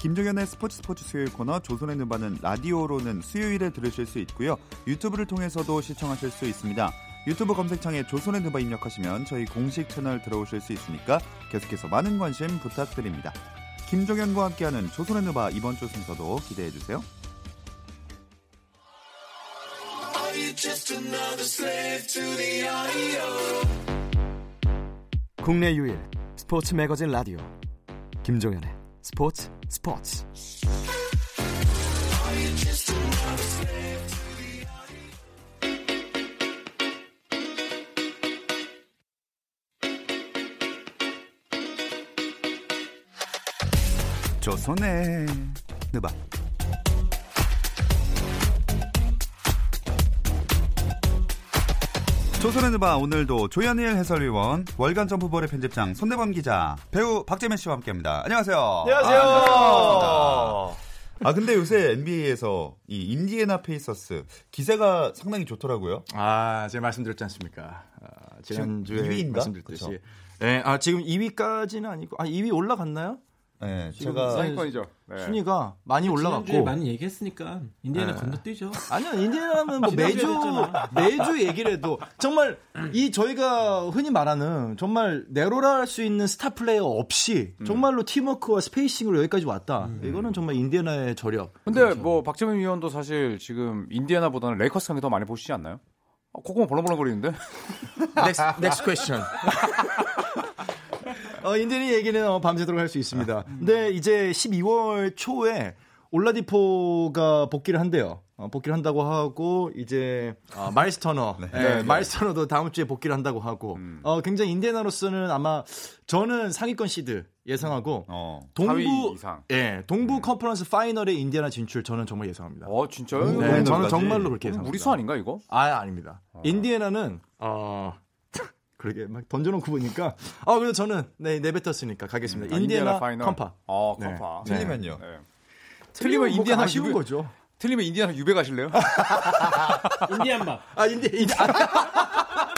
김종현의 스포츠 스포츠 수요일 코너 조선의 느바는 라디오로는 수요일에 들으실 수 있고요. 유튜브를 통해서도 시청하실 수 있습니다. 유튜브 검색창에 조선의 느바 입력하시면 저희 공식 채널 들어오실 수 있으니까 계속해서 많은 관심 부탁드립니다. 김종현과 함께하는 조선의 느바 이번 주 순서도 기대해 주세요. 국내 유일 스포츠 매거진 라디오 김종현의 스포츠 스포츠. 조선의 느바 조선의 느바 오늘도 조현일 해설위원 월간 점프볼의 편집장 손대범 기자 배우 박재민 씨와 함께합니다. 안녕하세요. 안녕하세요. 아, 아 근데 요새 NBA에서 이 인디애나 페이서스 기세가 상당히 좋더라고요. 아, 제가 말씀드렸지 않습니까? 아, 지난주에 지금 2위인가? 말씀드렸듯이. 그쵸? 네, 아, 지금 2위까지는 아니고, 아, 2위 올라갔나요? 네, 지금 제가 상위권이죠. 네. 순위가 많이 올라갔고. 많이 얘기했으니까 인디애나 네. 건너뛰죠. 아니요, 인디애나는 뭐 매주. 매주 얘기를 해도 정말 이 저희가 흔히 말하는 정말 내로라 할 수 있는 스타 플레이어 없이 정말로 팀워크와 spacing으로 여기까지 왔다. 이거는 정말 인디애나의 저력. 근데 뭐 박재민 위원도 사실 지금 인디애나보다는 레이커스 경기 더 많이 보시지 않나요? 어, 코코가 벌렁벌렁거리는데? next, next question. 어, 인디애나 얘기는 어, 밤새도록 할 수 있습니다. 근데 이제 12월 초에 올라디포가 복귀를 한대요. 어, 복귀를 한다고 하고 이제 어, 마일스 터너, 네, 마일스 터너도 다음 주에 복귀를 한다고 하고 어, 굉장히 인디애나로서는 아마 저는 상위권 시드 예상하고 어, 동부 4위 이상. 예, 동부 conference final에 인디애나 진출 저는 정말 예상합니다. 어, 진짜요? 네. 저는 정말로 그렇게 그럼 예상합니다. 무리수 아닌가 이거? 아, 아닙니다. 인디애나는 어 그러게 막 던져놓고 보니까 아 그래서 저는 네 내뱉었으니까 가겠습니다. 아, 인디애나, 파이널. 컴파. 어, 네. 컴파. 네. 틀리면요. 네. 틀리면 인디애나 아쉬운 유배 거죠. 틀리면 인디애나 유배 가실래요? 인디안 밥. 아 인디 인디 아,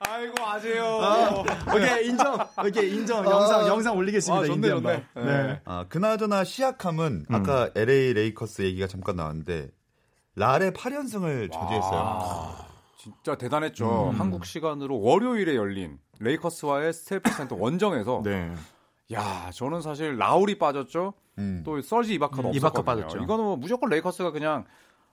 아이고 아재요. 오케이 인정. 오케이 인정. 영상 영상 올리겠습니다. 아, 좋네, 인디안 좋네. 밥. 네. 아, 그나저나 시약함은 아까 LA 레이커스 얘기가 잠깐 나왔는데 랄의 8연승을 저지했어요. 진짜 대단했죠. 한국 시간으로 월요일에 열린 레이커스와의 스테이플스 센터 원정에서 네. 야, 저는 사실 라우리 빠졌죠. 음. 또 서지 이바카도 음, 이바카. 빠졌죠. 이거는 뭐 무조건 레이커스가 그냥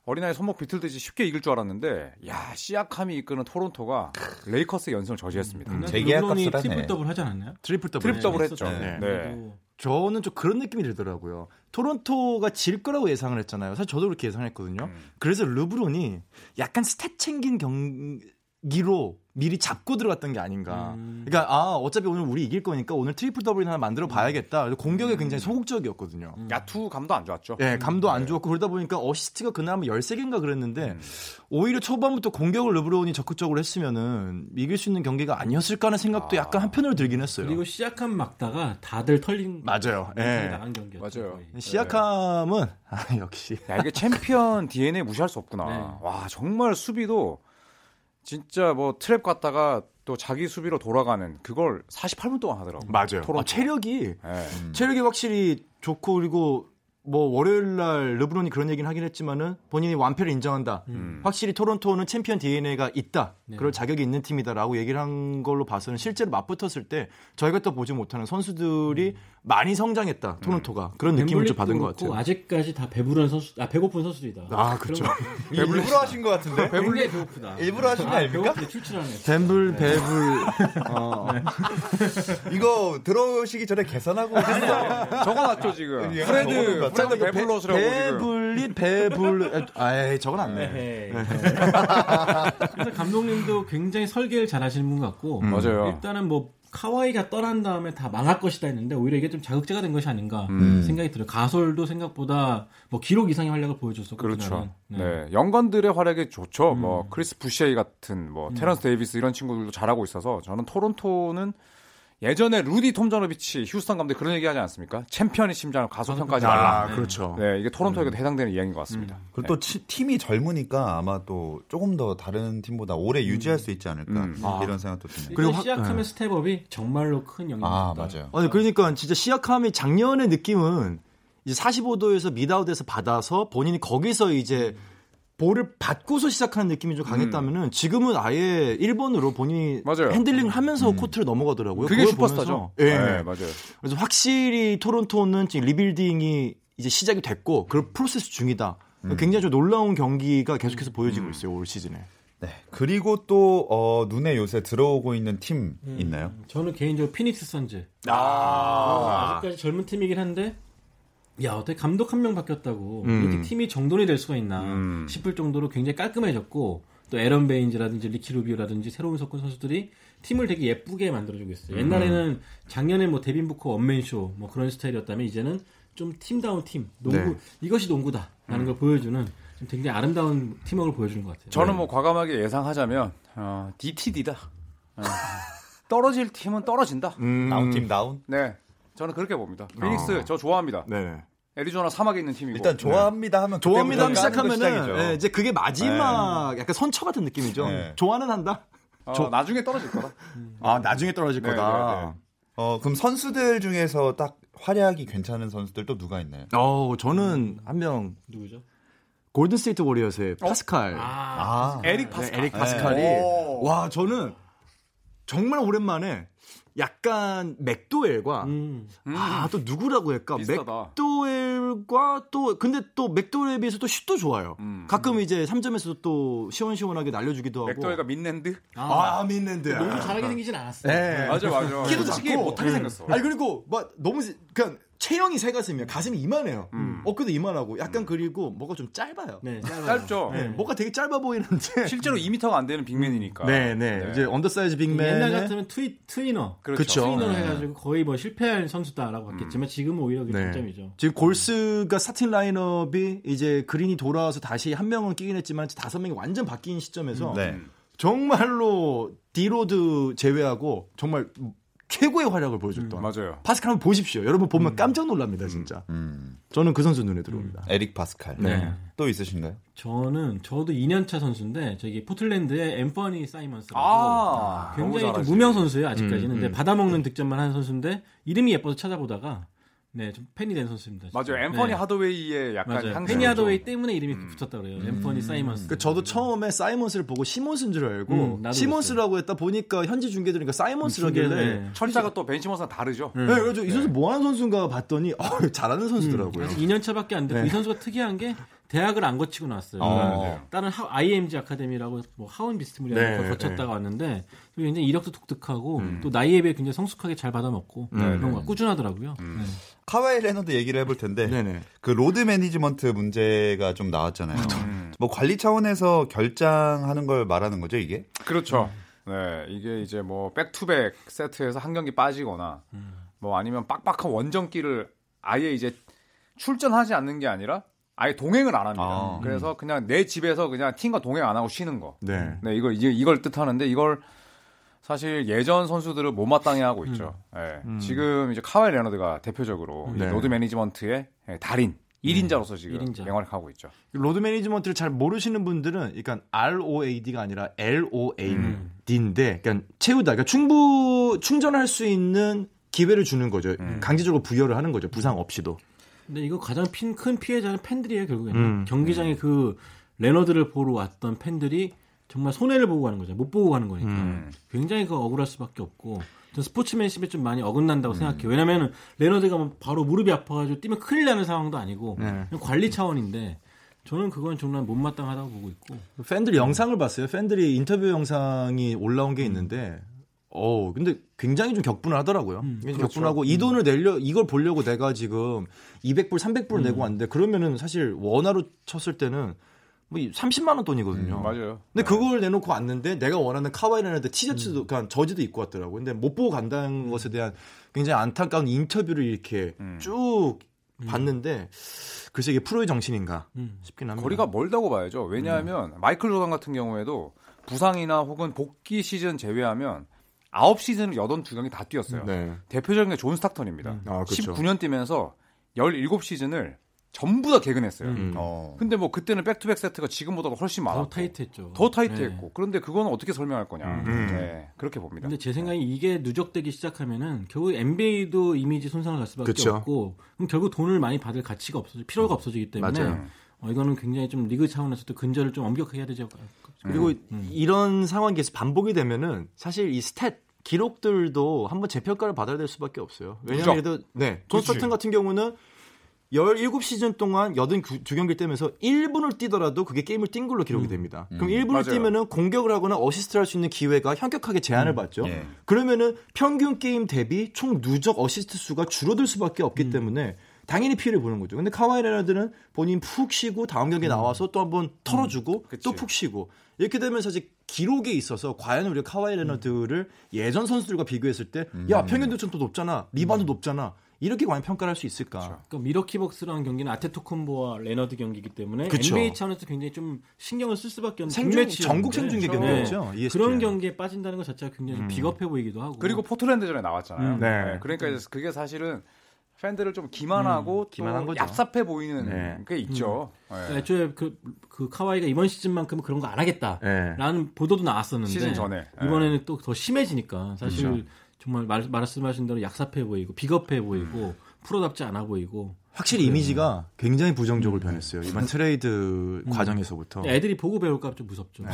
어린아이 손목 비틀듯이 쉽게 이길 줄 알았는데 야, 시아캄이 이끄는 토론토가 레이커스 연승을 저지했습니다. 르브론이 값을 하네. 트리플 더블 하지 않았나요? 트리플 더블. 트리플 더블. 했죠. 네. 네. 저는 좀 그런 느낌이 들더라고요. 토론토가 질 거라고 예상을 했잖아요. 사실 저도 그렇게 예상했거든요. 그래서 르브론이 약간 stat 챙긴 경 기로 미리 잡고 들어갔던 게 아닌가. 그러니까 아 어차피 오늘 우리 이길 거니까 오늘 트리플 더블 하나 만들어 봐야겠다. 그래서 공격에 굉장히 소극적이었거든요. 야투 감도 안 좋았죠. 예, 감도 안 좋았고 그러다 보니까 어시스트가 그나마 13개인가 그랬는데 오히려 초반부터 공격을 르브론이 적극적으로 했으면은 이길 수 있는 경기가 아니었을까 하는 생각도 약간 한편으로 들긴 했어요. 그리고 시아캄 막다가 다들 털린 맞아요. 예. 예. 나간 경기였죠. 맞아요. 거의. 시아캄은 아, 역시 야, 이게 챔피언 DNA 무시할 수 없구나. 네. 와, 정말 수비도 진짜 뭐 trap 갔다가 또 자기 수비로 돌아가는 그걸 48분 동안 하더라고요. 맞아요. 아, 체력이 네. 체력이 확실히 좋고 그리고 뭐 월요일 날 르브론이 그런 얘기는 하긴 했지만은 본인이 완패를 인정한다. 확실히 토론토는 챔피언 DNA가 있다. 그럴 자격이 있는 팀이다라고 얘기를 한 걸로 봐서는 실제로 맞붙었을 때 저희가 또 보지 못하는 선수들이 많이 성장했다. 토론토가 그런 느낌을 좀 받은 것 같아요. 아직까지 다 배부른 선수, 아 배고픈 선수들이다. 아, 그렇죠. 일부러 하신 것 같은데? 배불리 배고프다. 일부러 하신 거 아닙니까? 배고픈데 출출하네. 뱀불 배불 어, 이거 들어오시기 전에 계산하고 오셨어요. 적어놨죠 지금. 예, 프레드 프레드 베블러스라고 지금. 배불릿 배불 아이 적어놨네. 에헤이. 그래서 감독님도 굉장히 설계를 잘 하시는 분 같고 맞아요. 일단은 뭐 카와이가 떠난 다음에 다 망할 것이다 했는데 오히려 이게 좀 자극제가 된 것이 아닌가 음. 생각이 들어요. 가솔도 생각보다 뭐 기록 이상의 활약을 보여줬었고 그렇죠. 그날은. 네. young gun들의 활약이 좋죠. 음. 뭐 크리스 부셰이 같은 뭐 테런스 데이비스 이런 친구들도 잘하고 있어서 저는 토론토는 예전에 루디 톰저너비치 휴스턴 감독 그런 얘기 하지 않습니까? 챔피언의 심장을 과소평가하지 말라. 아, 그렇죠. 네, 이게 토론토에게도 해당되는 이야기인 것 같습니다. 그리고 또 치- 팀이 젊으니까 아마 또 조금 더 다른 팀보다 오래 유지할 수 있지 않을까 음. 이런 생각도 드네요. 그리고 시아캄 네. step up이 정말로 큰 영향을 아 줬다. 맞아요. 아니 그러니까 진짜 시아캄이 작년의 느낌은 이제 45도에서 미다웃에서 받아서 본인이 거기서 이제 볼을 받고서 시작하는 느낌이 좀 강했다면은 지금은 아예 1번으로 본인이 맞아요. 핸들링을 하면서 코트를 넘어가더라고요. 그게 그걸 슈퍼스타죠. 보면서, 예. 네, 맞아요. 그래서 확실히 토론토는 지금 rebuilding이 이제 시작이 됐고 그 프로세스 중이다. 굉장히 좀 놀라운 경기가 계속해서 보여지고 있어요 올 시즌에. 네. 그리고 또 어, 눈에 요새 들어오고 있는 팀 있나요? 저는 개인적으로 피닉스 선즈. 아, 아 직까지 젊은 팀이긴 한데 야 어떻게 감독 한 명 바뀌었다고 음. 이렇게 팀이 정돈이 될 수가 있나 음. 싶을 정도로 굉장히 깔끔해졌고 또 에런 베인즈라든지 리키 루비오라든지 새로운 섞은 선수들이 팀을 되게 예쁘게 만들어주고 있어요. 옛날에는 작년에 뭐 데빈 부커 원맨쇼 뭐 그런 스타일이었다면 이제는 좀 팀다운 팀 농구 네. 이것이 농구다라는 걸 보여주는 좀 굉장히 아름다운 팀워크를 보여주는 것 같아요. 저는 뭐 과감하게 예상하자면 어, DTD다. 어. 떨어질 팀은 떨어진다. 음. 나운 팀 나운. 네, 저는 그렇게 봅니다. 피닉스 저 좋아합니다. 네. 애리조나 사막에 있는 팀이고. 일단 좋아합니다 하면 좋아합니다 하면 시작하면은. 예, 이제 그게 마지막 약간 선처 같은 느낌이죠. 네. 좋아는 한다. 어, 나중에 떨어질 거다. 아 나중에 떨어질 네, 거다. 네, 네. 어 그럼 선수들 중에서 딱 활약이 괜찮은 선수들 또 누가 있나요? 어 저는 한 명 누구죠? 골든 스테이트 워리어스의 파스칼. 아, 에릭 네, 파스칼. 에릭 파스칼이 오. 와 저는 정말 오랜만에 약간 맥도웰과 음. 아또 누구라고 할까 비슷하다. 맥도웰과 또 근데 또 맥도웰에 비해서 또 슛도 좋아요. 음. 가끔 이제 3점에서도 또 시원시원하게 날려주기도 하고. 맥도웰가 민렌드? 아 민렌드. 농구 잘하게 생기진 않았어요. 네. 맞아 맞아. 키도 작고. 못하게 음. 생겼어. 아니 그리고 막 너무 그냥 체형이 새 가슴이야. 가슴이 이만해요. 음. 어깨도 이만하고 약간 그리고 뭐가 좀 짧아요. 네, 짧아요. 짧죠. 네, 뭐가 되게 짧아 보이는데. 실제로 2m가 안 되는 big man이니까. 네, 네, 이제 undersize big man. 옛날 같으면 twee, tweener. 그렇죠. 그쵸. tweener를 네. 해가지고 거의 뭐 실패할 선수다라고 봤겠지만 지금은 오히려 그게 네. 장점이죠. 지금 골스가 starting 라인업이 이제 그린이 돌아와서 다시 한 명은 끼긴 했지만 다섯 명이 완전 바뀐 시점에서 네. 정말로 디로도 제외하고 정말 최고의 활약을 보여줬던 맞아요. 파스칼 한번 보십시오. 여러분 보면 깜짝 놀랍니다, 진짜. 음, 저는 그 선수 눈에 들어옵니다. 에릭 파스칼. 네. 또 있으신가요? 저는 저도 2년차 선수인데 저기 포틀랜드의 앰퍼니 사이먼스라고 아, 굉장히 좀. 무명 선수예요 아직까지는. 음, 근데 음. 받아먹는 득점만 하는 선수인데 이름이 예뻐서 찾아보다가 네 좀 팬이 된 선수입니다. 진짜. 맞아요. 앰퍼니 네. 하더웨이의 약간 맞아요. 향수. 페니 하더웨이 때문에 이름이 붙었다 그래요. 앰퍼니 사이먼스. 그 저도 처음에 사이먼스를 보고 시몬스인 줄 알고 음, 시몬스라고 했다 보니까 현지 중계 들으니까 사이먼스라길래 네. 철자가 또 벤 시몬스랑 다르죠. 네, 그래서 이 선수 뭐 하는 선수인가 봤더니 어, 잘하는 선수더라고요. 아직 2년 차밖에 안 됐고 네. 이 선수가 특이한 게 대학을 안 거치고 나왔어요. 어. 다른 하, IMG 아카데미라고 뭐 학원 비스무리 네, 걸 거쳤다가 네. 왔는데 굉장히 이력도 독특하고 또 나이에 비해 굉장히 성숙하게 잘 받아먹고 그런 거 꾸준하더라고요. 네. 카와이 레너드 얘기를 해볼 텐데 네네. 그 load management 문제가 좀 나왔잖아요. 뭐 관리 차원에서 결장하는 걸 말하는 거죠 이게? 그렇죠. 네, 이게 이제 뭐 back-to-back 세트에서 한 경기 빠지거나 뭐 아니면 빡빡한 원정길을 아예 이제 출전하지 않는 게 아니라 아예 동행을 안 합니다. 아. 그래서 그냥 내 집에서 그냥 팀과 동행 안 하고 쉬는 거. 네. 네, 이걸 이제 이걸 뜻하는데 이걸 사실 예전 선수들을 못마땅해 하고 있죠. 예. 지금 이제 카와이 레너드가 대표적으로 이 네. load management의 예, 달인 1인자로서 지금 일인자. 맹활약하고 있죠. load management를 잘 모르시는 분들은 그러니까 ROAD가 아니라 LOAD인데 그러니까 채우다. 그러니까 충부 충전할 수 있는 기회를 주는 거죠. 강제적으로 부여를 하는 거죠. 부상 없이도. 근데 이거 가장 핀, 큰 피해자는 팬들이에요 결국에는 음. 경기장에 그 레너드를 보러 왔던 팬들이 정말 손해를 보고 가는 거죠. 못 보고 가는 거니까 음. 굉장히 그 억울할 수밖에 없고 전 스포츠맨십에 좀 많이 어긋난다고 음. 생각해요. 왜냐면은 레너드가 뭐 바로 무릎이 아파가지고 뛰면 큰일 나는 상황도 아니고 네. 관리 차원인데 저는 그건 정말 못마땅하다고 보고 있고 팬들 영상을 봤어요. 팬들이 인터뷰 영상이 올라온 게 있는데, 어 근데 굉장히 좀 격분을 하더라고요. 굉장히 격분하고 이 돈을 내려 이걸 보려고 내가 지금 200불, 300불 내고 왔는데 그러면은 사실 원화로 쳤을 때는 뭐 30만 원 돈이거든요. 음, 맞아요. 근데 그걸 내놓고 왔는데 내가 원하는 카와이 레너드 티셔츠도 그러니까 저지도 입고 왔더라고. 근데 못 보고 간다는 것에 대한 굉장히 안타까운 인터뷰를 이렇게 음. 쭉 봤는데 글쎄 이게 프로의 정신인가 음. 싶긴 합니다. 거리가 멀다고 봐야죠. 왜냐하면 마이클 조던 같은 경우에도 부상이나 혹은 복귀 시즌 제외하면 9시즌을 82경기 다 뛰었어요. 네. 대표적인 게 존 스탁턴입니다. 아, 그렇죠. 19년 뛰면서 17시즌을 전부 다 개근했어요. 음. 어. 근데 뭐 그때는 back-to-back 세트가 지금보다도 훨씬 많았고 더 타이트했죠. 더 타이트했고 네. 그런데 그거는 어떻게 설명할 거냐. 음. 네, 그렇게 봅니다. 근데 제 생각에 이게 누적되기 시작하면은 결국 NBA도 이미지 손상을 갈 수밖에 그쵸. 없고 그럼 결국 돈을 많이 받을 가치가 없어져 필요가 없어지기 때문에 맞아요. 어, 이거는 굉장히 좀 리그 차원에서도 근절을 좀 엄격하게 해야 되죠. 그리고 음. 이런 상황이 계속 반복이 되면은 사실 이 stat 기록들도 한번 재평가를 받아야 될 수밖에 없어요. 왜냐하면 그죠? 그래도 네, 존 스탁턴 같은 경우는 17시즌 동안 82경기를 뛰면서 1분을 뛰더라도 그게 게임을 뛴 걸로 기록이 됩니다. 그럼 1분을 맞아요. 뛰면은 공격을 하거나 어시스트를 할 수 있는 기회가 현격하게 제한을 받죠. 예. 그러면은 평균 게임 대비 총 누적 어시스트 수가 줄어들 수밖에 없기 때문에 당연히 피해를 보는 거죠. 근데 카와이 레너드는 본인 푹 쉬고 다음 경기에 나와서 또 한번 털어주고 그치. 또 푹 쉬고 이렇게 되면 사실 기록에 있어서 과연 우리가 카와이 레너드를 예전 선수들과 비교했을 때 야 평균 득점도 높잖아 리바운드 높잖아 이렇게 과연 평가를 할수 있을까? 그러니까 밀워키 벅스라는 경기는 아데토쿤보와 레너드 경기이기 때문에 그쵸. NBA 차원에서 굉장히 좀 신경을 쓸 수밖에 없는 생중 전국 생중계 네. 경기였죠. ESPN. 그런 경기에 빠진다는 것 자체가 굉장히 좀 비겁해 보이기도 하고 그리고 포틀랜드전에 나왔잖아요. 음. 네. 그러니까 이제 그게 사실은 팬들을 좀 기만하고 또 기만한 거죠. 얍삽해 보이는 네. 게 있죠. 네. 그러니까 애초에 그, 그 카와이가 이번 시즌만큼은 그런 거 안 하겠다라는 네. 보도도 나왔었는데 시즌 전에. 네. 이번에는 또 더 심해지니까 사실 그렇죠. 정말 말, 말씀하신 대로 얍삽해 보이고 비겁해 보이고 음. 프로답지 않아 보이고 확실히 이미지가 굉장히 부정적으로 변했어요. 이번 트레이드 과정에서부터. 애들이 보고 배울까 좀 무섭죠. 네.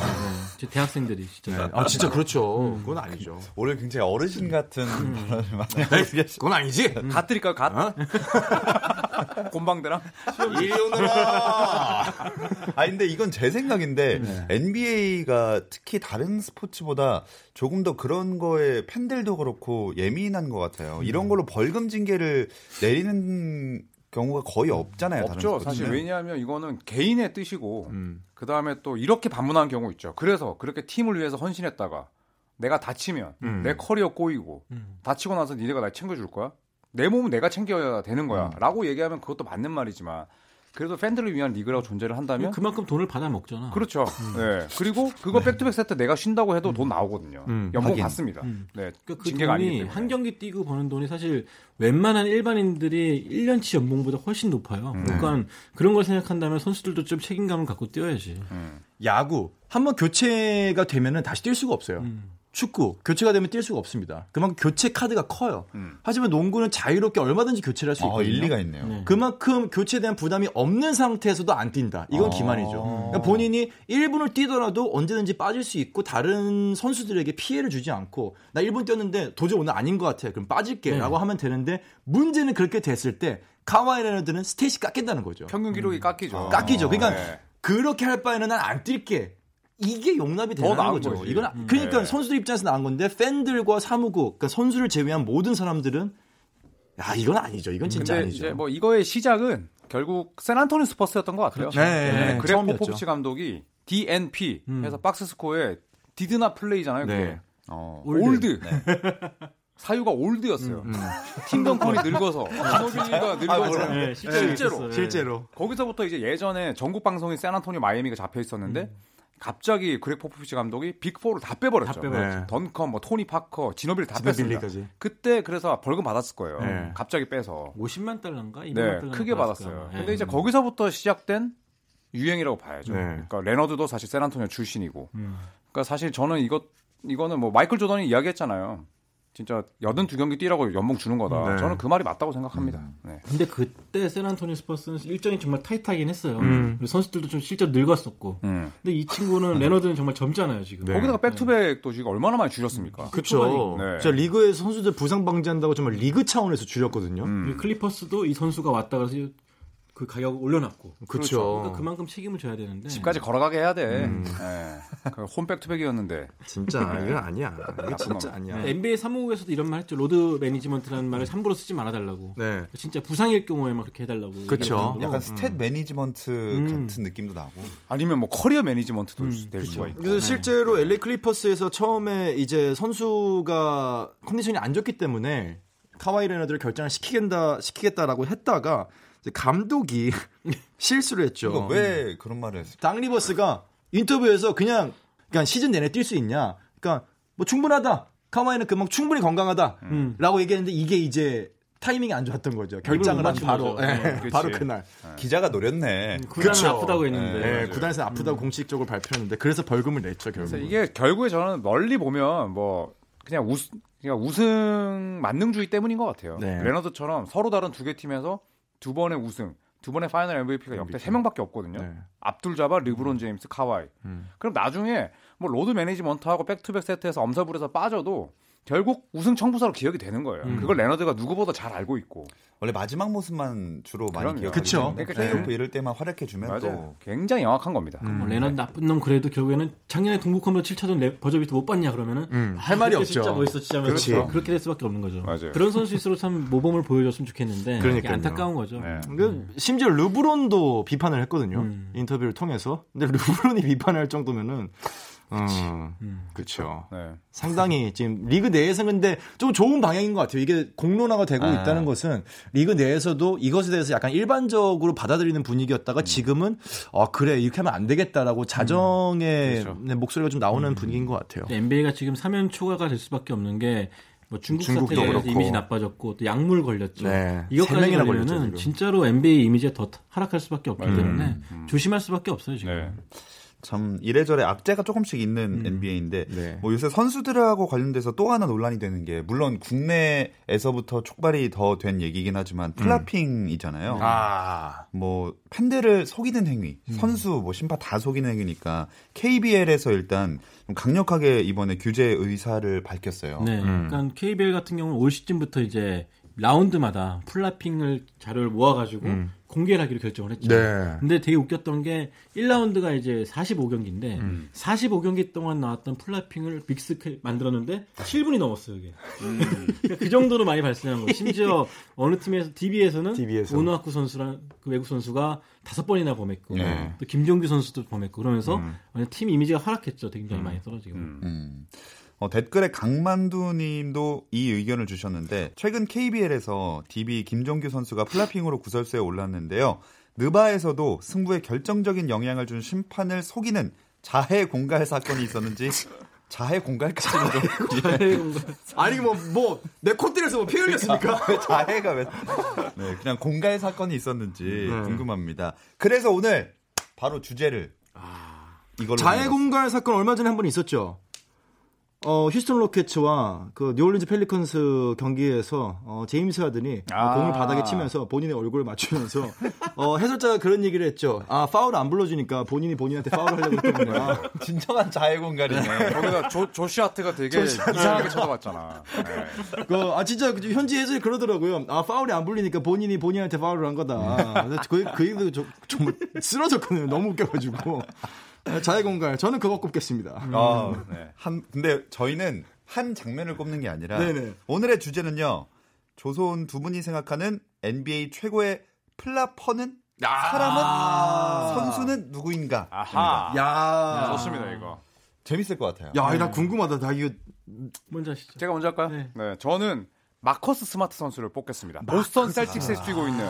제 대학생들이 진짜. 네. 아 진짜 그렇죠. 그건 아니죠. 오늘 굉장히 어르신 같은 발언을 많이 하고 계시 그건 아니지. 갓 드릴까요? 갓? 어? 곰방대랑? 이리 오너라. 아 근데 이건 제 생각인데 네. NBA가 특히 다른 스포츠보다 조금 더 그런 거에 팬들도 그렇고 예민한 것 같아요. 음. 이런 걸로 벌금 징계를 내리는 경우가 거의 없잖아요. 없죠. 사실 왜냐하면 이거는 개인의 뜻이고 음. 그 다음에 또 이렇게 반문하는 경우 있죠. 그래서 그렇게 팀을 위해서 헌신했다가 내가 다치면 음. 내 커리어 꼬이고 다치고 나서 니네가 날 챙겨줄 거야? 내 몸은 내가 챙겨야 되는 거야. 음. 라고 얘기하면 그것도 맞는 말이지만 그래도 팬들을 위한 리그라고 존재를 한다면 그만큼 돈을 받아 먹잖아. 그렇죠. 네. 그리고 그거 back-to-back 세트 내가 쉰다고 해도 돈 나오거든요. 음, 연봉 하긴. 받습니다. 음. 네. 그러니까 그 돈이. 한 경기 뛰고 버는 돈이 사실 웬만한 일반인들이 1년치 연봉보다 훨씬 높아요. 음. 그러니까 그런 걸 생각한다면 선수들도 좀 책임감을 갖고 뛰어야지. 음. 야구 한 번 교체가 되면은 다시 뛸 수가 없어요. 축구 교체가 되면 뛸 수가 없습니다. 그만큼 교체 카드가 커요. 음. 하지만 농구는 자유롭게 얼마든지 교체를 할수 아, 있거든요. 일리가 있네요. 네. 그만큼 교체에 대한 부담이 없는 상태에서도 안 뛴다. 이건 아. 기만이죠. 그러니까 본인이 1분을 뛰더라도 언제든지 빠질 수 있고 다른 선수들에게 피해를 주지 않고 나 1분 뛰었는데 도저히 오늘 아닌 것 같아. 그럼 빠질게라고 하면 되는데 문제는 그렇게 됐을 때 카와이 레너드는 stat이 깎인다는 거죠. 평균 기록이 깎이죠. 깎이죠. 그러니까 네. 그렇게 할 바에는 난 안 뛸게. 이게 용납이 더 되는 거죠. 거지. 이건 음. 그러니까 네. 선수들 입장에서 나은 건데 팬들과 사무국, 그러니까 선수를 제외한 모든 사람들은 야 이건 아니죠. 이건 진짜 아니죠. 이제 뭐 이거의 시작은 결국 샌안토니 스퍼스였던 것 같아요. 그렇죠. 네, 네, 그렉 처음이었죠. 포포비치 감독이 DNP 음. 해서 box score에 did not play잖아요. 그게. 네. 어. old. 사유가 old였어요. 음. 팀 덩컨이 늙어서 지노빌리가 늙어서 네, 실제로 실제로. 실제로. 거기서부터 이제 예전에 전국 방송인 샌안토니 마이애미가 잡혀 있었는데 갑자기 그렉 포포비치 감독이 big 4를 다 빼버렸죠. 다 빼버렸죠. 네. 던컨, 뭐 토니 파커, 지노빌 다 뺐습니다. 그때 그래서 벌금 받았을 거예요. 네. 갑자기 빼서. 50만 달러인가? 200만 네, 달러 크게 받았어요. 근데 이제 거기서부터 시작된 유행이라고 봐야죠. 네. 그러니까 레너드도 사실 샌안토니오 출신이고. 음. 그러니까 사실 저는 이거 이거는 뭐 마이클 조던이 이야기했잖아요. 진짜 82경기 뛰라고 연봉 주는 거다. 네. 저는 그 말이 맞다고 생각합니다. 네. 근데 그때 샌안토니 스퍼스는 일정이 정말 타이트하긴 했어요. 음. 선수들도 좀 실제로 늙었었고. 음. 근데 이 친구는 레너드는 정말 젊잖아요 지금. 네. 거기다가 back-to-back도 지금 얼마나 많이 줄였습니까? 그렇죠. 네. 진짜 리그에서 선수들 부상 방지한다고 정말 리그 차원에서 줄였거든요. 음. 클리퍼스도 이 선수가 왔다 그래서 그 가격을 올려놨고 그렇죠. 그러니까 그만큼 책임을 져야 되는데 집까지 걸어가게 해야 돼. 예. 그 홈 back-to-back이었는데. 진짜 이건 아니야. 이거 진짜 놈. 아니야. NBA 사무국에서도 이런 말 했죠. load management라는 말을 함부로 쓰지 말아달라고. 네. 진짜 부상일 경우에만 그렇게 해달라고. 하고. 약간 stat management 음. 같은 느낌도 나고. 아니면 뭐 career management도 음, 될 수가 있고. 그래서 실제로 LA 클리퍼스에서 처음에 이제 선수가 컨디션이 안 좋기 때문에 카와이 레너드를 결장을 시키겠다 시키겠다라고 했다가 감독이 실수를 했죠. 왜 그런 말을 했을까? 닥 리버스가 인터뷰에서 그냥 그냥 시즌 내내 뛸 수 있냐? 그러니까 뭐 충분하다. 카와이는 그만 충분히 건강하다라고 음. 얘기했는데 이게 이제 타이밍이 안 좋았던 거죠. 결장을 한 바로. 예, 그치. 바로 그날. 기자가 노렸네. 구단은 그쵸. 아프다고 했는데. 예. 구단에서 아프다고 공식적으로 발표했는데 그래서 벌금을 냈죠 결국. 그래서 이게 결국에 저는 멀리 보면 뭐 그냥 우스 그냥 우승 만능주의 때문인 것 같아요. 네. 레너드처럼 서로 다른 두 개 팀에서 두 번의 우승, 두 번의 final MVP가 역대 세 명밖에 없거든요. 네. 압둘 자바, 르브론 제임스, 카와이. 음. 그럼 나중에 뭐 load management하고 back-to-back 세트에서 엄살부려서 빠져도 결국 우승 청부사로 기억이 되는 거예요. 음. 그걸 레너드가 누구보다 잘 알고 있고. 원래 마지막 모습만 주로 많이. 기억하죠. 그쵸. 그러니까 네. 플레이오프 이럴 때만 활약해 주면. 또 굉장히 영악한 겁니다. 음. 뭐 레너드 나쁜 놈 그래도 결국에는 작년에 동부 콘퍼런스 7차전 레- buzzer beat 못 봤냐 그러면은 음, 아, 할 말이 없죠. 진짜 멋있어 진짜 그렇지. 멋있어 그렇게 될 수밖에 없는 거죠. 맞아요. 그런 선수일수록 참 모범을 보여줬으면 좋겠는데 그러니까요. 이게 안타까운 거죠. 네. 그 심지어 르브론도 비판을 했거든요. 음. 인터뷰를 통해서. 근데 르브론이 비판할 정도면은 어, 음. 그렇죠. 네. 상당히 지금 리그 내에서 근데 좀 좋은 방향인 것 같아요. 이게 공론화가 되고 아. 있다는 것은 리그 내에서도 이것에 대해서 약간 일반적으로 받아들이는 분위기였다가 지금은 어 그래 이렇게 하면 안 되겠다라고 자정의 그렇죠. 네, 목소리가 좀 나오는 분위기인 것 같아요. NBA가 지금 사면초가가 될 수밖에 없는 게 뭐 중국 사태에 대해서. 이미지 나빠졌고 또 약물 걸렸죠. 네. 세 이것까지 걸렸죠, 걸리면은 지금. 진짜로 NBA 이미지가 더 하락할 수밖에 없기. 때문에 조심할 수밖에 없어요 지금. 네. 참 이래저래 악재가 조금씩 있는 음. NBA인데 네. 뭐 요새 선수들하고 관련돼서 또 하나 논란이 되는 게 물론 국내에서부터 촉발이 더 된 얘기긴 하지만 flopping이잖아요. 아, 뭐 팬들을 속이는 행위, 음. 선수 뭐 심판 다 속이는 행위니까 KBL에서 일단 좀 강력하게 이번에 규제 의사를 밝혔어요. 네. 음. 그러니까 KBL 같은 경우는 올 시즌부터 이제 라운드마다 플라핑을 자료를 모아가지고 음. 공개를 하기로 결정을 했죠. 네. 근데 되게 웃겼던 게 1라운드가 이제 45경기인데 음. 45경기 동안 나왔던 플라핑을 믹스 만들었는데 7분이 넘었어요, 이게. 음. 그러니까 그 정도로 많이 발생한 거예요. 심지어 어느 팀에서 DB에서는 DB 에서. 오노아쿠 선수랑 그 외국 선수가 다섯 번이나 범했고 네. 또 김종규 선수도 범했고 그러면서 음. 팀 이미지가 하락했죠. 굉장히 많이 떨어지고. 어, 댓글에 강만두 님도 이 의견을 주셨는데 최근 KBL에서 DB 김종규 선수가 플라핑으로 구설수에 올랐는데요. 느바에서도 승부에 결정적인 영향을 준 심판을 속이는 자해 공갈 사건이 있었는지 자해 공갈까지는 좀 아니 뭐뭐내 콧대에서 뭐 피 흘렸습니까? 왜 자해가 왜 네, 그냥 공갈 사건이 있었는지 네. 궁금합니다. 그래서 오늘 바로 주제를 이걸로 자해 공갈 사건 얼마 전에 한 번 있었죠. 어, 휴스턴 로켓츠와 그 뉴올리언즈 펠리컨스 경기에서 어, 제임스 하든이 아. 공을 바닥에 치면서 본인의 얼굴을 맞추면서 어, 해설자가 그런 얘기를 했죠. 아 파울 안 불러주니까 본인이 본인한테 파울을 하려고 했던 거야. 진정한 자해 공갈이네. 거기다 조, 조시 하트가 되게 이상하게 쳐다봤잖아. 네. 그, 아 진짜 그 현지 해설이 그러더라고요. 아 파울이 안 불리니까 본인이 본인한테 파울을 한 거다. 근데 그, 그 얘기도 좀- 정말 쓰러졌거든요. 너무 웃겨가지고. 아, 자해 공갈 저는 그거 꼽겠습니다. 아, 네. 한 근데 저희는 한 장면을 꼽는 게 아니라 네네. 오늘의 주제는요. 조선 두 분이 생각하는 NBA 최고의 플라퍼는 사람은 선수는 누구인가? 아하. 야, 좋습니다 이거. 재밌을 것 같아요. 야, 나 궁금하다. 나 이거 먼저 하시죠. 제가 먼저 할까요? 네. 네. 저는 마커스 스마트 선수를 뽑겠습니다. 보스턴 셀틱스에 뛰고 있는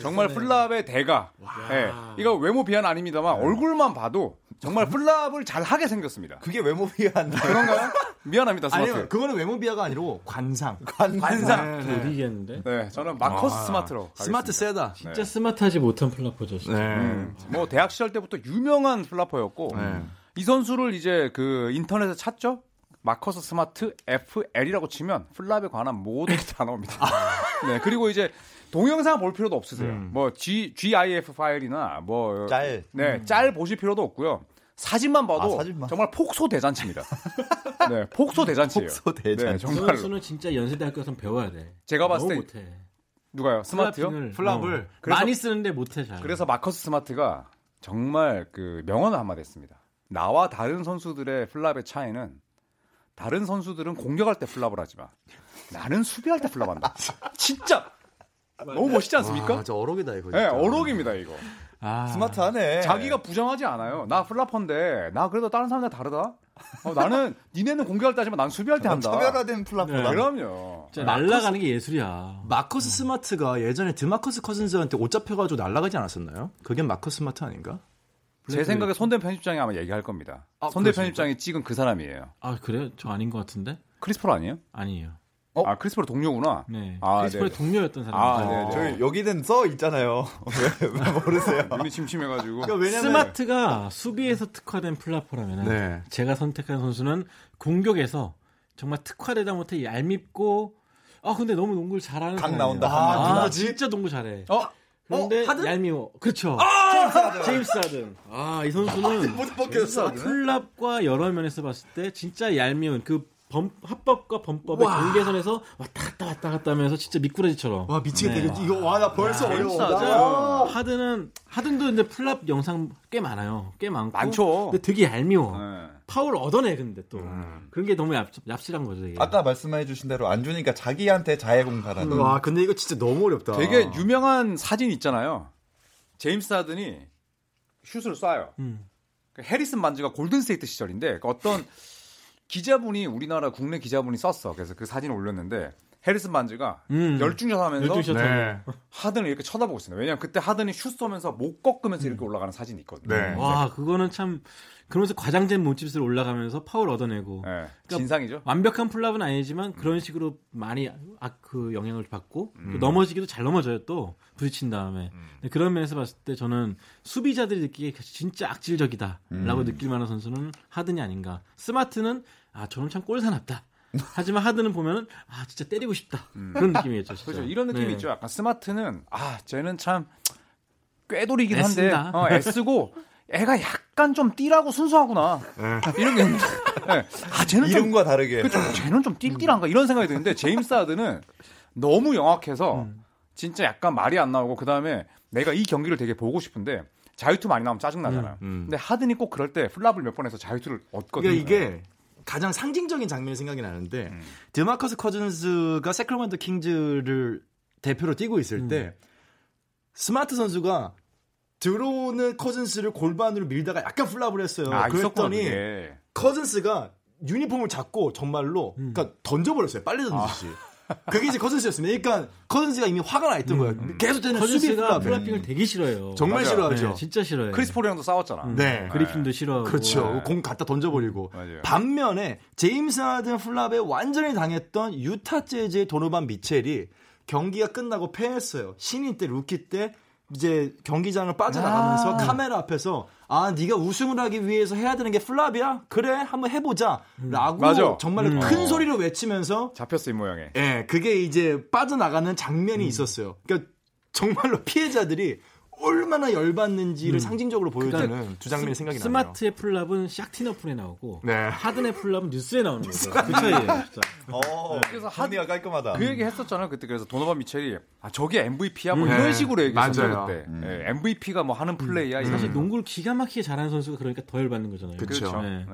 정말 flop의 대가. 네. 이거 외모 비하는 아닙니다만 얼굴만 봐도 정말 flop을 잘 하게 생겼습니다. 그게 외모 비하인데 그런가요? 미안합니다, 스마트. 아니요, 그거는 외모 비하가 아니고 관상. 관상. 못 이기겠는데. 네, 저는 마커스 스마트로. 스마트 세다. 진짜 스마트하지 못한 flopper죠. 진짜. 네. 음, 뭐 대학 시절 때부터 유명한 flopper였고 네. 이 선수를 이제 그 인터넷에 찾죠. 마커스 스마트 FL이라고 치면 flop에 관한 모든 게 다 나옵니다. 네 그리고 이제 동영상 볼 필요도 없으세요. 뭐 G GIF 파일이나 뭐 짤. 네, 짤 보실 필요도 없고요. 사진만 봐도 아, 사진만. 정말 폭소 대잔치입니다. 네, 폭소 대잔치예요. 폭소 대잔치. 네, 그 정말로. 선수는 진짜 연세대학교에서 배워야 돼. 제가 봤을 너무 때 못해. 누가요? 스마트요? 플랍을. 어, 많이 쓰는데 못해 잘. 그래서 마커스 스마트가 정말 그 명언을 한마디 했습니다. 나와 다른 선수들의 플랍의 차이는 다른 선수들은 공격할 때 flop을 하지만 나는 수비할 때 flop한다. 진짜 너무 멋있지 않습니까? 아, 저 어록이다 이거. 네, 진짜. 어록입니다 이거. 아, 스마트하네. 자기가 부정하지 않아요. 나 flopper인데 나 그래도 다른 사람들 다르다. 어, 나는 니네는 공격할 때 하지만 난 수비할 때 한다. 차별화된 flop이다. 네. 그럼요. 진짜 날라가는 게 예술이야. 마커스 스마트가 예전에 드마커스 커즌스한테 옷 잡혀가지고 날아가지 않았었나요? 그게 마커스 스마트 아닌가? 제 생각에 손대 편집장이 아마 얘기할 겁니다. 아, 손대? 편집장이 찍은 그 사람이에요. 아 그래요? 저 아닌 것 같은데? 크리스폴 아니에요? 아니에요. 어? 아 크리스폴 동료구나. 네. 아, 크리스폴의 네. 동료였던 사람. 아, 네, 네. 저희 여기는 써 있잖아요. 왜, 왜 모르세요? 눈이 침침해가지고. 왜냐면 스마트가 수비에서 특화된 플라퍼라면 네. 제가 선택한 선수는 공격에서 정말 특화되다 못해 얄밉고 아 근데 너무 농구를 잘하는 각 사람이에요. 나온다, 각 아, 나온다. 진짜 농구 잘해. 어? 그런데 하든? 얄미워. 그렇죠. 제임스 하든. 아, 이 선수는 벗겼어. 플랍과 여러 면에서 봤을 때 진짜 얄미운 그 범, 합법과 범법의 와. 경계선에서 왔다 갔다 왔다 갔다 하면서 진짜 미꾸라지처럼. 와 미치겠다. 네. 이거, 이거 와나 벌써 재밌어. 어려워. 진짜 하드는 하든도 근데 플랍 영상 꽤 많아요. 꽤 많고. 많죠. 근데 되게 얄미워. 네. 파울 얻어내 근데 또 그런 게 너무 얍, 얍실한 거죠. 되게. 아까 말씀해주신 대로 안 주니까 자기한테 자해공사라는. 와 근데 이거 진짜 너무 어렵다. 되게 유명한 사진 있잖아요. 제임스 하든이 슛을 쏴요. 음. 그 해리슨 반즈가 골든스테이트 시절인데 그 어떤 기자분이 우리나라 국내 기자분이 썼어. 그래서 그 사진을 올렸는데 해리슨 반즈가 음. 열중샷 하면서 열중샷 네. 하든을 이렇게 쳐다보고 있습니다. 왜냐면 그때 하든이 슛 쏘면서 목 꺾으면서 이렇게 올라가는 사진이 있거든요. 네. 와 그거는 참 그러면서 과장된 몸집을 올라가면서 파울 얻어내고 네. 그러니까 진상이죠. 완벽한 플랍은 아니지만 그런 식으로 많이 아, 그 영향을 받고 또 넘어지기도 잘 넘어져요 또 부딪힌 다음에 근데 그런 면에서 봤을 때 저는 수비자들이 느끼기에 진짜 악질적이다라고 느낄 만한 선수는 하든이 아닌가 스마트는 아 저는 참 꼴사납다 하지만 하든은 보면은 아 진짜 때리고 싶다 그런 느낌이겠죠 진짜. 그렇죠. 이런 느낌이 네. 있죠. 약간 스마트는 아 쟤는 참 꾀돌이긴 한데. 어, 애쓰고 애가 약간 좀 띠라고 순수하구나. 이런 게 있는데 네. 아 쟤는 좀 이름과 다르게. 그쵸, 쟤는 좀 띨띨한가 이런 생각이 드는데 제임스 하든은 너무 영악해서 음. 진짜 약간 말이 안 나오고 그 다음에 내가 이 경기를 되게 보고 싶은데 자유투 많이 나오면 짜증 나잖아요. 음. 근데 하든이 꼭 그럴 때 flop을 몇 번 해서 자유투를 얻거든요. 그러니까 이게 가장 상징적인 장면이 생각이 나는데 음. 드마커스 커즌스가 세크라멘토 킹즈를 대표로 뛰고 있을 음. 때 스마트 선수가 들어오는 커즌스를 골반으로 밀다가 약간 flop을 했어요. 아 있었구나 그랬더니 그게. 커즌스가 유니폼을 잡고 정말로 음. 그러니까 던져버렸어요. 빨리 던지듯이. 아. 그게 이제 커즌스였습니다. 그러니까 커즌스가 이미 화가 나 있던 거예요. 계속 되는 수비 flop. Flopping을 되게 싫어해요. 정말 맞아요. 싫어하죠. 네, 진짜 싫어해요. 크리스 폴이랑도 싸웠잖아. 네. 그리핀도 싫어하고 그렇죠. 네. 공 갖다 던져버리고. 맞아요. 반면에 제임스 하든 flop에 완전히 당했던 유타 재즈의 도노반 미첼이 경기가 끝나고 패했어요. 신인 때 루키 때 이제 경기장을 빠져나가면서 카메라 앞에서 아 네가 우승을 하기 위해서 해야 되는 게 flop이야? 그래 한번 해보자라고 맞아. 정말 음. 큰 어. 소리로 외치면서 잡혔어 이 모양에. 예 그게 이제 빠져나가는 장면이 있었어요. 그러니까 정말로 피해자들이 얼마나 열받는지를 상징적으로 보여주는 두 장면이 생각이 나네요. 스마트의 플랍은 샥티너플에 나오고 네. 하든의 플랍은 뉴스에 나오는 거죠. 그 차이예요, 진짜. 어, 그래서 정리가 깔끔하다. 그 얘기 했었잖아요 그때 그래서 도노반 미첼이 아 저게 MVP야 뭐 음. 이런 네. 식으로 얘기했었죠 맞아요. 그때 예, MVP가 뭐 하는 플레이야 이런 사실 식으로. 농구를 기가 막히게 잘하는 선수가 그러니까 더 열받는 거잖아요. 그쵸. 그렇죠. 네.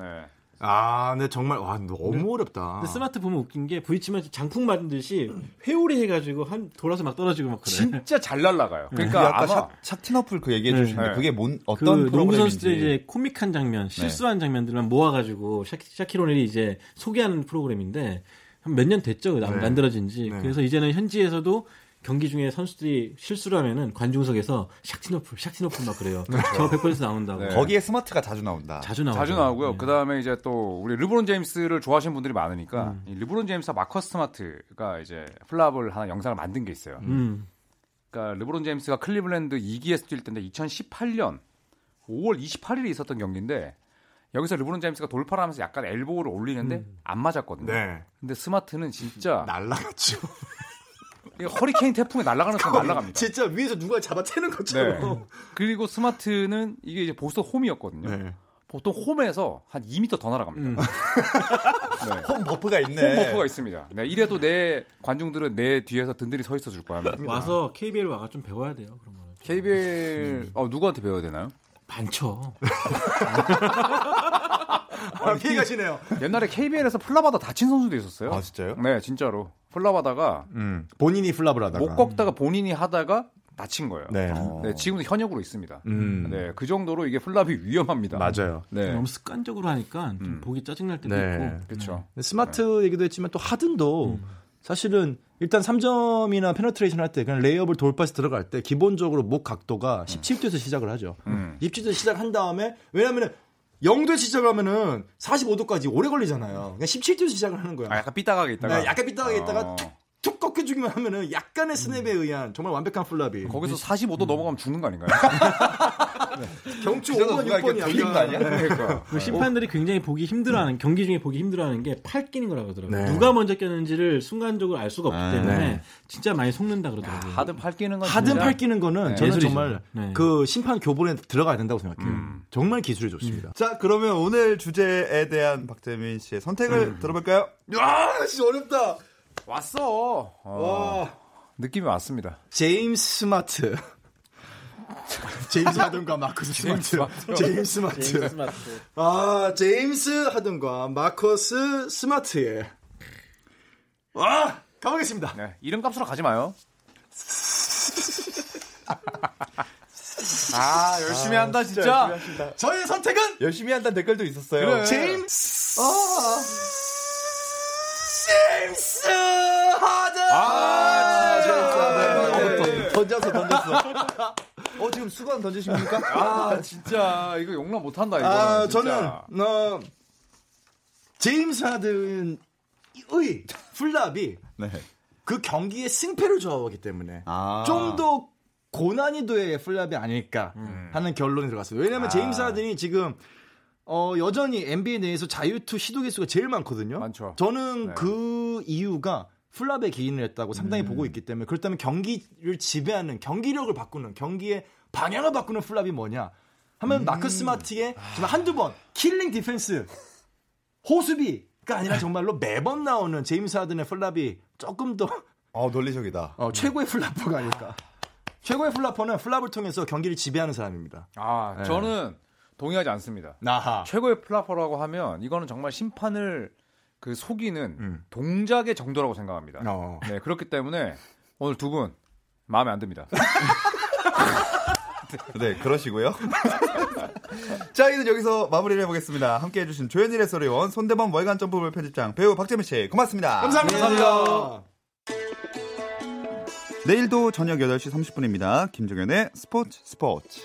네. 아, 근데 정말 와 너무 어렵다. 근데 스마트 보면 웃긴 게 부딪히면 장풍 맞은 듯이 회오리 해가지고 한 돌아서 막 떨어지고 막 그래. 진짜 잘 날라가요. 그 그러니까 아까 아마 샤, Shaqtin' a Fool 그 얘기해 주시는데 네. 그게 뭔그 어떤 농구 선수들의 프로그램인지. 이제 코믹한 장면, 실수한 장면들만 모아가지고 샤킬, 샤킬 오닐이 이제 소개하는 프로그램인데 한 몇 년 됐죠 나- 네. 만들어진지. 네. 그래서 이제는 현지에서도 경기 중에 선수들이 실수를 하면은 관중석에서 샥티노플, 샥티노플 막 그래요. 저 100% 나온다고. 네. 거기에 스마트가 자주 나온다. 자주 나오죠. 자주 나오고요. 네. 그 다음에 이제 또 우리 르브론 제임스를 좋아하시는 분들이 많으니까 음. 이 르브론 제임스와 마커스 스마트가 이제 flop을 하나 영상을 만든 게 있어요. 음. 그러니까 르브론 제임스가 클리블랜드 2기에서 뛸 때인데 2018년 5월 28일에 있었던 경기인데 여기서 르브론 제임스가 돌파를 하면서 약간 elbow를 올리는데 음. 안 맞았거든요. 네. 근데 스마트는 진짜 날라갔죠. 허리케인 태풍에 날아가는 것처럼 날아갑니다. 진짜 위에서 누가 잡아채는 네. 것처럼. 그리고 스마트는 이게 이제 보스턴 홈이었거든요. 네. 보통 홈에서 한 2m 더 날아갑니다. 음. 네. 홈 buff가 있네. 홈 buff가 있습니다. 네, 이래도 내 관중들은 내 뒤에서 든든히 서 있어 줄 거야. 와서 KBL 와가 좀 배워야 돼요. 그런 거는. KBL 어, 누구한테 배워야 되나요? 많죠. 아, 피해 가 시네요. 옛날에 KBL에서 flop하다 다친 선수도 있었어요. 아 진짜요? 네, 진짜로. flop하다가 음, 본인이 flop을 하다가. 목 꺾다가 본인이 하다가 다친 거예요. 네. 네, 지금도 현역으로 있습니다. 음. 네, 그 정도로 이게 flop이 위험합니다. 맞아요. 네, 너무 습관적으로 하니까 좀 음. 보기 짜증날 때도 네. 있고. 그렇죠. 스마트 얘기도 했지만 또 하든도 사실은 일단 3점이나 penetration 할 때 그냥 레이업을 돌파해서 들어갈 때 기본적으로 목 각도가 17도에서 시작을 하죠. 음. 17도에서 시작한 다음에 왜냐면은 0도에 시작을 하면은 45도까지 오래 걸리잖아요. 그냥 17도에서 시작을 하는 거야. 아, 약간 삐딱하게 있다가 네, 약간 삐딱하게 있다가 어. 툭 꺾여주기만 하면은 약간의 스냅에 의한 정말 완벽한 플랍이 거기서 45도 넘어가면 죽는 거 아닌가요? 경추 그 정도 5번, 누가 이렇게 6번이 돌린 거 아니야? 그러니까. 그리고 심판들이 굉장히 보기 힘들어하는 경기 중에 보기 힘들어하는 게 팔 끼는 거라고 하더라고요. 네. 누가 먼저 꼈는지를 순간적으로 알 수가 없기 아, 때문에 네. 진짜 많이 속는다 그러더라고요. 하든 팔 끼는 건 하든 진짜- 팔 끼는 거는 네. 저는 예술이죠. 정말 네. 그 심판 교본에 들어가야 된다고 생각해요. 정말 기술이 좋습니다. 자 그러면 오늘 주제에 대한 박재민 씨의 선택을 들어볼까요? 야, 진짜 어렵다. 왔어. 어, 와. 느낌이 왔습니다. 제임스 스마트. 제임스 하든과 마커스 스마트. 제임스 스마트. 스마트. 아, 제임스 하든과 마커스 스마트의. 와, 가보겠습니다. 네, 이름값으로 가지 마요. 아 열심히 한다 진짜. 저의 선택은 열심히 한다는 댓글도 있었어요. 그래. 제임스. 제 임스 하든. 아, 진짜. 네, 네. 어, 던졌어, 던졌어. 어, 지금 수건 던지십니까? 아 진짜 이거 용납 못한다 이거. 아, 저는 어, 제임스 하든의 플랍이 네. 그 경기의 승패를 좌우하기 때문에 아. 좀더 고난이도의 플랍이 아닐까 하는 결론이 들어갔어요. 왜냐하면 아. 제임스 하든이 지금 어, 여전히 NBA 내에서 자유투 시도 개수가 제일 많거든요. 많죠. 저는 네. 그 이유가 flop에 기인을 했다고 상당히 음. 보고 있기 때문에 그렇다면 경기를 지배하는 경기력을 바꾸는 경기의 방향을 바꾸는 flop이 뭐냐 하면 음. 마크 스마트의 정말 한두 번 killing 디펜스 호수비가 아니라 정말로 매번 나오는 제임스 하든의 flop이 조금 더 어, 논리적이다. 어, 최고의 flopper가 아닐까. 최고의 flopper는 flop을 통해서 경기를 지배하는 사람입니다. 아 네. 저는 동의하지 않습니다. 나하. 최고의 flopper라고 하면 이거는 정말 심판을 그 속이는 음. 동작의 정도라고 생각합니다. 어. 네 그렇기 때문에 오늘 두 분 마음에 안 듭니다. 네, 그러시고요. 자, 이제 여기서 마무리를 해보겠습니다. 함께 해주신 조현일 해설위원, 손대범 월간 점프볼 편집장, 배우 박재민 씨, 고맙습니다. 감사합니다. 내일도 저녁 8시 30분입니다. 김종현의 스포츠 스포츠.